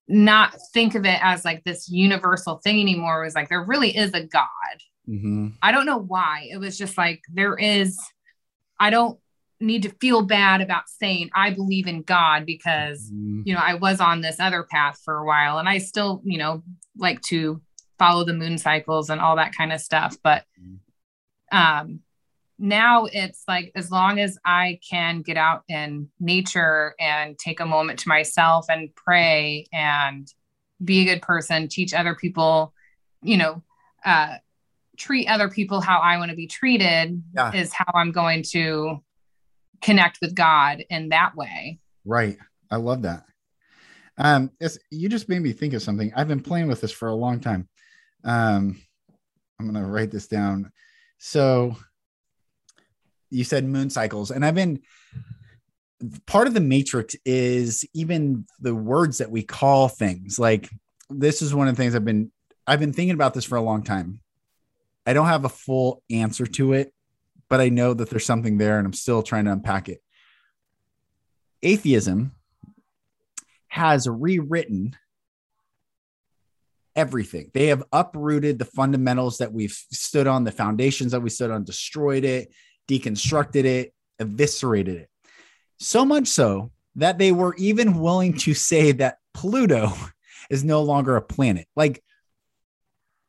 not think of it as like this universal thing anymore. It was like there really is a God. Mm-hmm. I don't know why. It was just like there is, I don't need to feel bad about saying I believe in God because, mm-hmm. you know, I was on this other path for a while and I still, you know, like to follow the moon cycles and all that kind of stuff. But mm-hmm. um now it's like as long as I can get out in nature and take a moment to myself and pray and be a good person, teach other people, you know, uh, treat other people how I want to be treated yeah. is how I'm going to connect with God in that way. Right. I love that. Um, it's, you just made me think of something. I've been playing with this for a long time. Um, I'm going to write this down. So you said moon cycles, and I've been part of the matrix is even the words that we call things. Like this is one of the things I've been I've been thinking about this for a long time. I don't have a full answer to it, but I know that there's something there and I'm still trying to unpack it. Atheism has rewritten everything. They have uprooted the fundamentals that we've stood on, the foundations that we stood on, destroyed it, deconstructed it, eviscerated it. So much so that they were even willing to say that Pluto is no longer a planet. Like,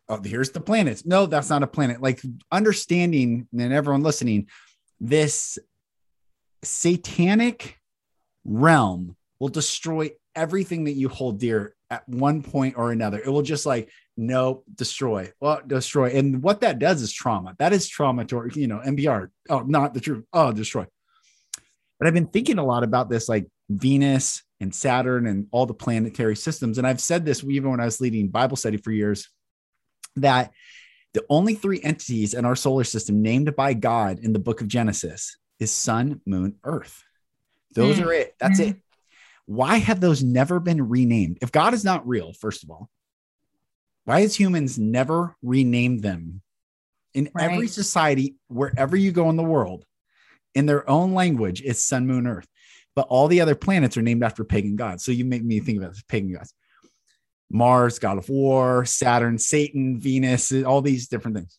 oh, here's the planets. No, that's not a planet. Like understanding and everyone listening, this satanic realm will destroy everything that you hold dear at one point or another. It will just like, no, destroy, well, destroy. And what that does is trauma. That is trauma to, you know, NPR. Oh, not the truth. Oh, destroy. But I've been thinking a lot about this, like Venus and Saturn and all the planetary systems. And I've said this even when I was leading Bible study for years that the only three entities in our solar system named by God in the book of Genesis is sun, moon, earth. Those mm. are it. That's mm. it. Why have those never been renamed? If God is not real, first of all, why has humans never renamed them? In right. every society, wherever you go in the world, in their own language, it's sun, moon, earth. But all the other planets are named after pagan gods. So you make me think about this pagan gods. Mars, god of war, Saturn, Satan, Venus, all these different things.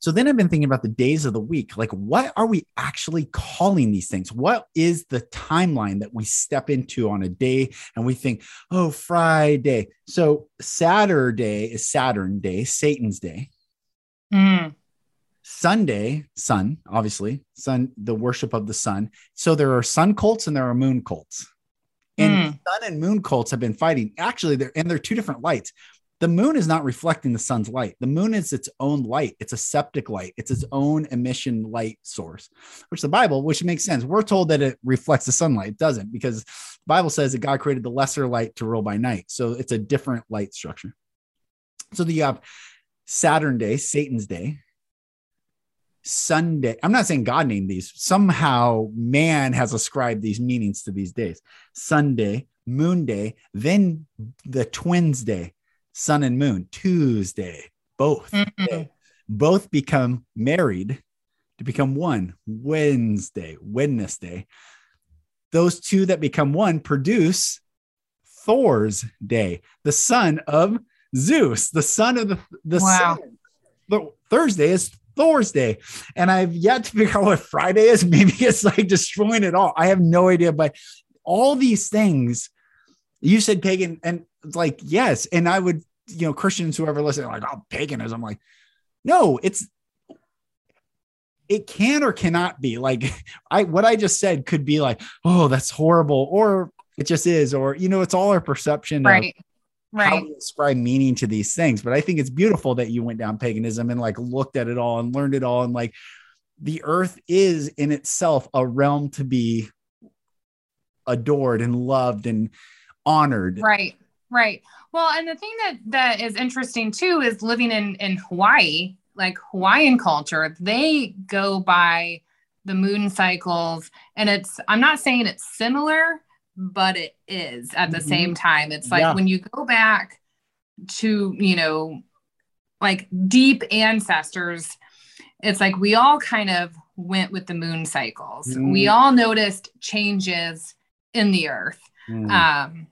So then I've been thinking about the days of the week. Like, what are we actually calling these things? What is the timeline that we step into on a day and we think, oh, Friday? So Saturday is Saturn day, Satan's day. Mm. Sunday, sun, obviously, sun, the worship of the sun. So there are sun cults and there are moon cults. And mm. sun and moon cults have been fighting. Actually, they're and they're two different lights. The moon is not reflecting the sun's light. The moon is its own light. It's a septic light. It's its own emission light source, which the Bible, which makes sense. We're told that it reflects the sunlight. It doesn't because the Bible says that God created the lesser light to rule by night. So it's a different light structure. So you have uh, Saturn day, Satan's day, Sunday. I'm not saying God named these. Somehow man has ascribed these meanings to these days. Sunday, Moon Day, then the Twins Day, Sun and Moon, Tuesday, both. Mm-hmm. Both become married to become one. Wednesday, Wednesday. Those two that become one produce Thor's Day, the son of Zeus, the son of the, the wow. sun. The Thursday is Thursday. And I've yet to figure out what Friday is. Maybe it's like destroying it all. I have no idea. But all these things, you said pagan, and like, yes. And I would, you know, Christians, whoever listen, like, oh, paganism. I'm like, no, it's, it can or cannot be like I what I just said could be like, oh, that's horrible, or it just is, or you know, it's all our perception right. right. how we ascribe meaning to these things. But I think it's beautiful that you went down paganism and like looked at it all and learned it all. And like the earth is in itself a realm to be adored and loved and honored. Right. Right. Well, and the thing that that is interesting too is living in in Hawaii, like Hawaiian culture, they go by the moon cycles and it's I'm not saying it's similar, but it is at the mm-hmm. same time. It's like yeah. when you go back to, you know, like deep ancestors, it's like we all kind of went with the moon cycles. Mm. We all noticed changes in the earth. Mm. Um,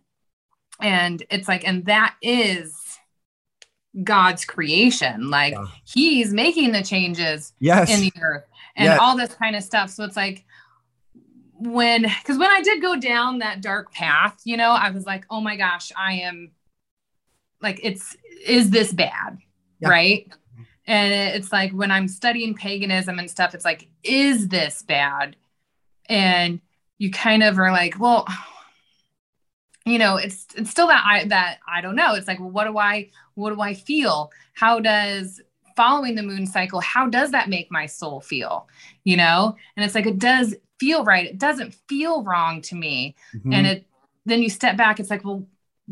and it's like, and that is God's creation. Like yeah. he's making the changes yes. in the earth and yes. all this kind of stuff. So it's like, when because when I did go down that dark path, you know, I was like, oh my gosh, I am like, it's is this bad? Yeah. Right. And it's like when I'm studying paganism and stuff, it's like, is this bad? And you kind of are like, well, you know, it's it's still that I that I don't know. It's like, well, what do I what do I feel? How does following the moon cycle, how does that make my soul feel? You know? And it's like it does feel right. It doesn't feel wrong to me. Mm-hmm. And it then you step back, it's like, well,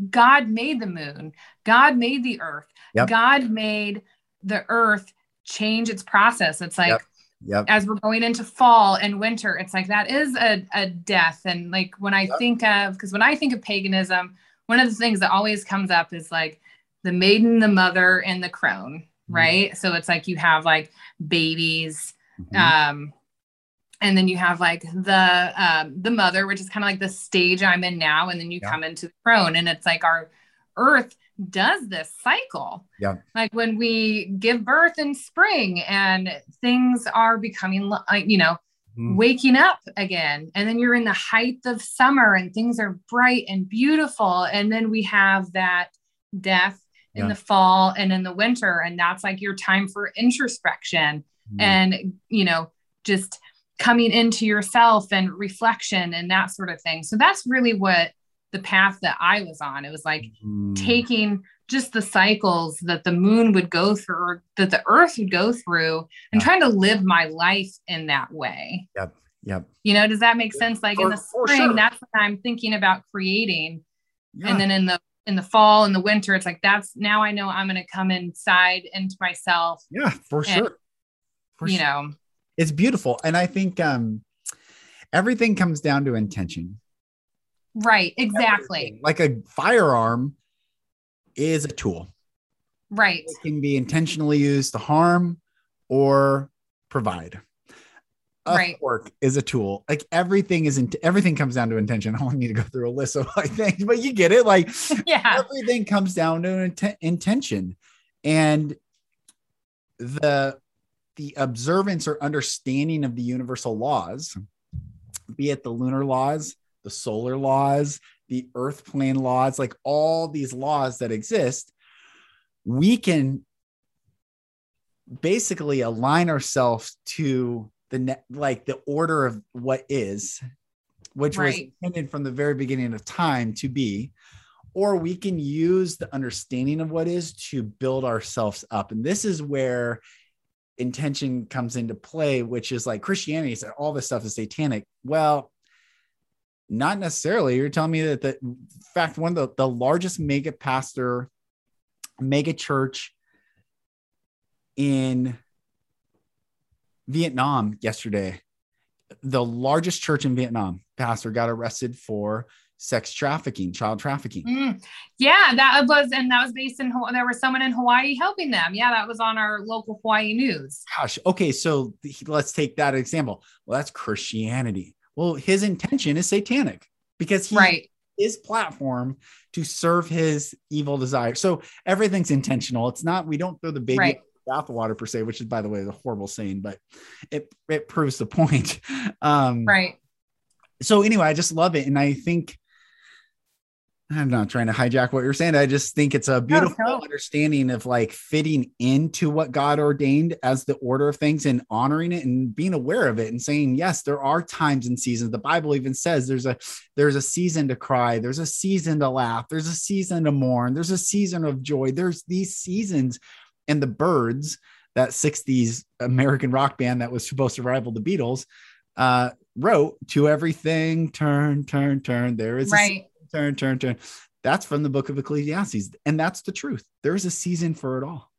God made the moon, God made the earth, yep. God made the earth change its process. It's like, yep. Yep. as we're going into fall and winter, it's like that is a, a death. And like when I yep. think of, because when I think of paganism, one of the things that always comes up is like the maiden, the mother, and the crone, mm-hmm. right? So it's like you have like babies, mm-hmm. um, and then you have like the um, the mother which is kind of like the stage i'm in now and then you come into the crone and it's like our earth does this cycle yeah like when we give birth in spring and things are becoming like you know mm. waking up again. And then you're in the height of summer and things are bright and beautiful. And then we have that death in yeah. the fall and in the winter. And that's like your time for introspection mm. and, you know, just coming into yourself and reflection and that sort of thing. So that's really what the path that I was on. It was like mm. taking just the cycles that the moon would go through that the earth would go through and yeah. trying to live my life in that way. Yep. Yep. You know, does that make sense? Like for, in the spring, sure. that's what I'm thinking about creating. Yeah. And then in the in the fall and the winter, it's like that's now I know I'm gonna come inside into myself. Yeah, for and, sure. For you sure. know, it's beautiful. And I think um everything comes down to intention. Right, exactly. Everything. Like a firearm is a tool. Right. It can be intentionally used to harm or provide. A right. Work is a tool. Like everything is in, everything comes down to intention. I don't need to go through a list of like things, but you get it. Like yeah, everything comes down to int- intention, and the the observance or understanding of the universal laws, be it the lunar laws, the solar laws, the earth plane laws, like all these laws that exist, we can basically align ourselves to the ne- like the order of what is, which right. was intended from the very beginning of time to be, or we can use the understanding of what is to build ourselves up. And this is where intention comes into play, which is like Christianity said all this stuff is satanic. Well, not necessarily. You're telling me that the in fact one of the, the largest mega pastor, mega church in Vietnam yesterday, the largest church in Vietnam pastor got arrested for sex trafficking, child trafficking. Mm. Yeah, that was, and that was based in, there was someone in Hawaii helping them. Yeah, that was on our local Hawaii news. Gosh, okay, so let's take that example. Well, that's Christianity. Well, his intention is satanic because he right. his platform to serve his evil desire. So everything's intentional. It's not we don't throw the baby right. bathwater per se, which is by the way the horrible saying, but it it proves the point. Um, right. So anyway, I just love it, and I think I'm not trying to hijack what you're saying. I just think it's a beautiful no, no. understanding of like fitting into what God ordained as the order of things and honoring it and being aware of it and saying, yes, there are times and seasons. The Bible even says there's a there's a season to cry, there's a season to laugh, there's a season to mourn, there's a season of joy. There's these seasons and the Byrds, that 60s American rock band that was supposed to rival the Beatles, uh, wrote to everything, turn, turn, turn. There is right turn, turn, turn. That's from the book of Ecclesiastes. And that's the truth. There is a season for it all.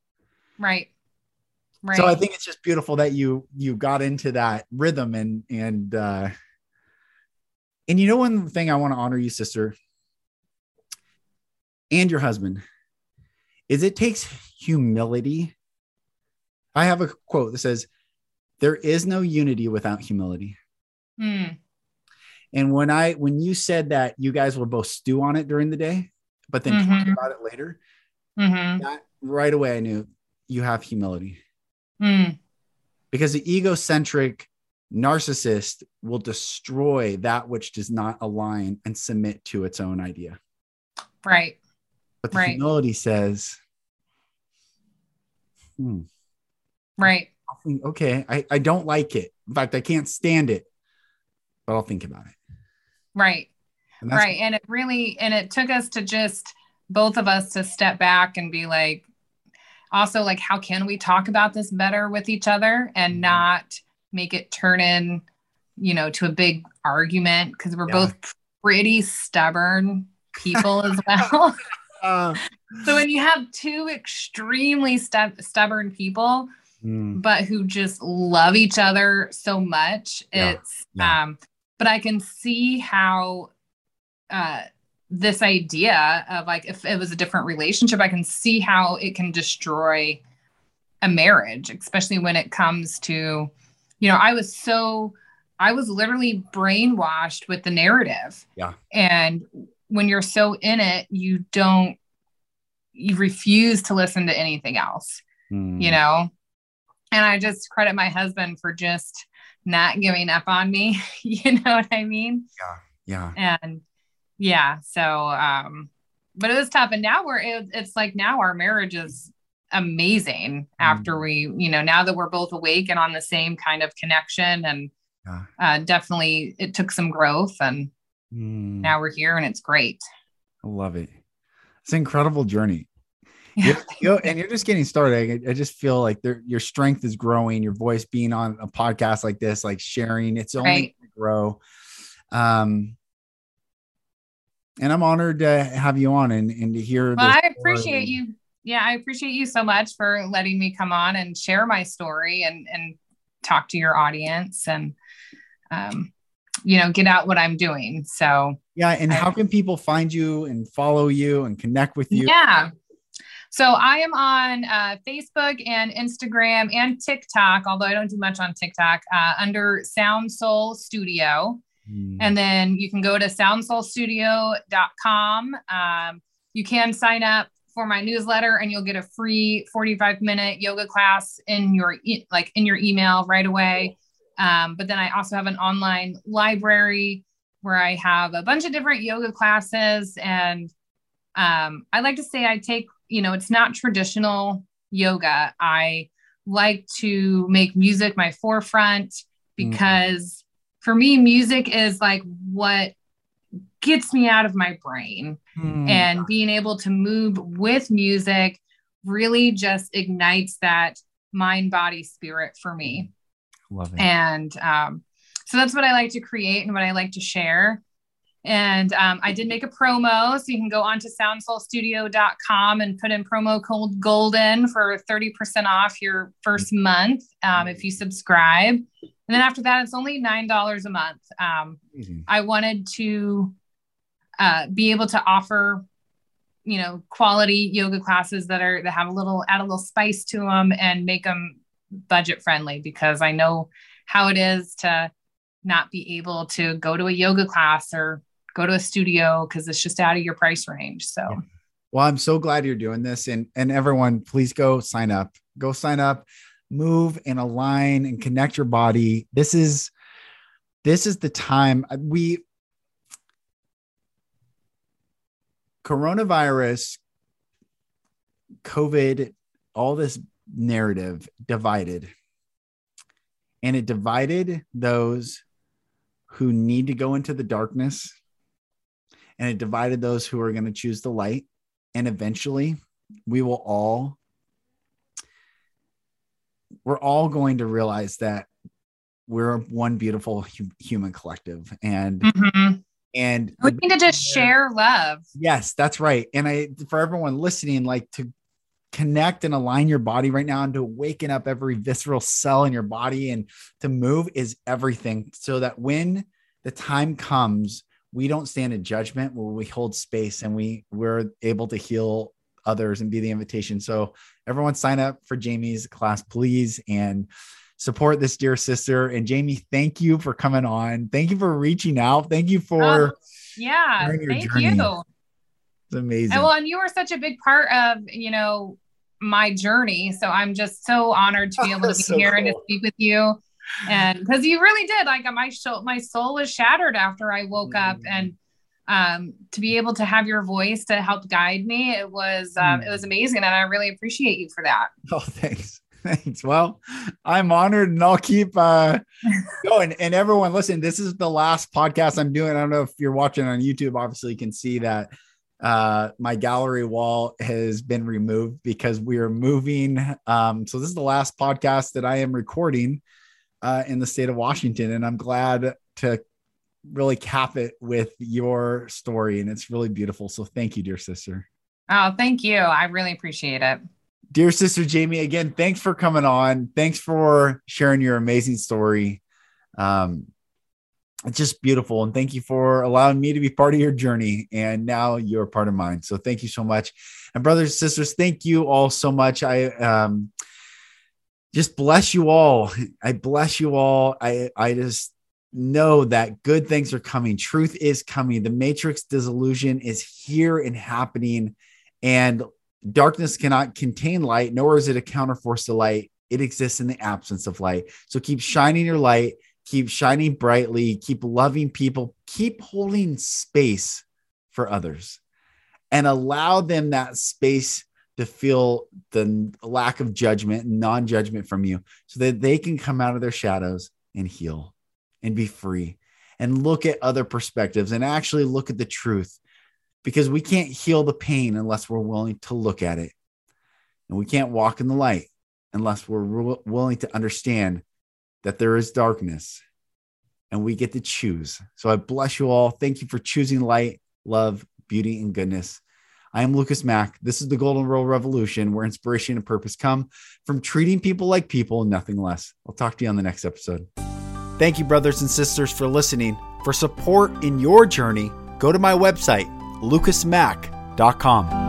Right. Right. So I think it's just beautiful that you you got into that rhythm and and uh and you know one thing I want to honor you, sister, and your husband, is it takes humility. I have a quote that says, There is no unity without humility. Hmm. And when I when you said that you guys will both stew on it during the day, but then mm-hmm. talk about it later, mm-hmm. that, right away I knew you have humility. Mm. Because the egocentric narcissist will destroy that which does not align and submit to its own idea. Right. But the right. humility says, hmm, right. Okay, I, I don't like it. In fact, I can't stand it, but I'll think about it. Right. And right. And it really, and it took us to just both of us to step back and be like, also, like, how can we talk about this better with each other and mm-hmm. not make it turn in, you know, to a big argument? Because we're yeah. both pretty stubborn people as well. Uh, so when you have two extremely stu- stubborn people, mm. but who just love each other so much, yeah. it's yeah. um but I can see how uh, this idea of like if it was a different relationship, I can see how it can destroy a marriage, especially when it comes to, you know, I was so I was literally brainwashed with the narrative. Yeah. And when you're so in it, you don't you refuse to listen to anything else. Mm. You know? And I just credit my husband for just not giving up on me. you know what I mean? Yeah. Yeah. And yeah, so um, but it was tough. And now we're it, it's like now our marriage is amazing after Mm. we, you know, now that we're both awake and on the same kind of connection and Yeah. uh, definitely it took some growth and Mm, now we're here and it's great. I love it. It's an incredible journey. You you know, and you're just getting started. I, I just feel like your strength is growing. Your voice being on a podcast like this, like sharing, it's only Right. to grow. Um, and I'm honored to have you on and, and to hear. Well, this I appreciate you. Yeah, I appreciate you so much for letting me come on and share my story and and talk to your audience and um, you know, get out what I'm doing. So Yeah, and I- how can people find you and follow you and connect with you? Yeah. So I am on uh, Facebook and Instagram and TikTok, although I don't do much on TikTok, uh, under Sound Soul Studio. Mm, And then you can go to soundsoulstudio.com. Um, you can sign up for my newsletter and you'll get a free 45 minute yoga class in your e- like in your email right away. Um, but then I also have an online library where I have a bunch of different yoga classes and um, I like to say I take, you know, it's not traditional yoga. I like to make music my forefront because for me, music is like what gets me out of my brain. mm, And being able to move with music really just ignites that mind, body, spirit for me. love it. And um, so that's what I like to create and what I like to share. And um, I did make a promo, so you can go on to soundsoulstudio.com and put in promo code golden for 30% off your first month um, if you subscribe. And then after that, it's only $9 a month. Um, Amazing. I wanted to uh, be able to offer, you know, quality yoga classes that are that have a little add a little spice to them and make them budget friendly because I know how it is to not be able to go to a yoga class or go to a studio because it's just out of your price range. So. Well, I'm so glad you're doing this, and and everyone, please go sign up. Go sign up, move and align and connect your body. This is this is the time uh, we coronavirus, COVID, all this narrative divided, and it divided those who need to go into the darkness and it divided those who are going to choose the light. And eventually, we will all, we're all going to realize that we're one beautiful hu- human collective. And, Mhm. and we need to just share love. Yes, that's right. And I, for everyone listening, like to connect and align your body right now and to waken up every visceral cell in your body and to move is everything. So that when the time comes, we don't stand in judgment where we hold space and we we're able to heal others and be the invitation. So everyone sign up for Jami's class, please, and support this dear sister. And Jamie, thank you for coming on. Thank you for reaching out. Thank you for oh, Yeah. Thank journey. you. it's amazing. And well, and you were such a big part of, you know, my journey. So I'm just so honored to be able to be So here and to speak with you. And because you really did, like my soul, my soul was shattered after I woke up, Mm. and um, to be able to have your voice to help guide me, it was um, Mm. it was amazing, and I really appreciate you for that. Oh, thanks. Thanks. Well, I'm honored and I'll keep uh, going. And everyone, listen, this is the last podcast I'm doing. I don't know if you're watching on YouTube. Obviously, you can see that uh, my gallery wall has been removed because we are moving. Um, so, this is the last podcast that I am recording uh, in the state of Washington. And I'm glad to really cap it with your story. And it's really beautiful. So, thank you, dear sister. Oh, thank you. I really appreciate it. Dear sister Jami, again, thanks for coming on. Thanks for sharing your amazing story. Um, it's just beautiful. And thank you for allowing me to be part of your journey. And now you're part of mine. So thank you so much. And brothers and sisters, thank you all so much. I um, just bless you all. I bless you all. I, I just know that good things are coming. Truth is coming. The matrix disillusion is here and happening. And darkness cannot contain light, nor is it a counterforce to light. It exists in the absence of light. So keep shining your light, keep shining brightly, keep loving people, keep holding space for others, and allow them that space to feel the lack of judgment and non judgment from you so that they can come out of their shadows and heal and be free and look at other perspectives and actually look at the truth because we can't heal the pain unless we're willing to look at it. And we can't walk in the light unless we're re- willing to understand that there is darkness and we get to choose. So I bless you all. Thank you for choosing light, love, beauty, and goodness. I am Lucas Mack. This is the Golden Rule Revolution, where inspiration and purpose come from treating people like people and nothing less. I'll talk to you on the next episode. Thank you, brothers and sisters, for listening. For support in your journey, go to my website, lucasmack.com.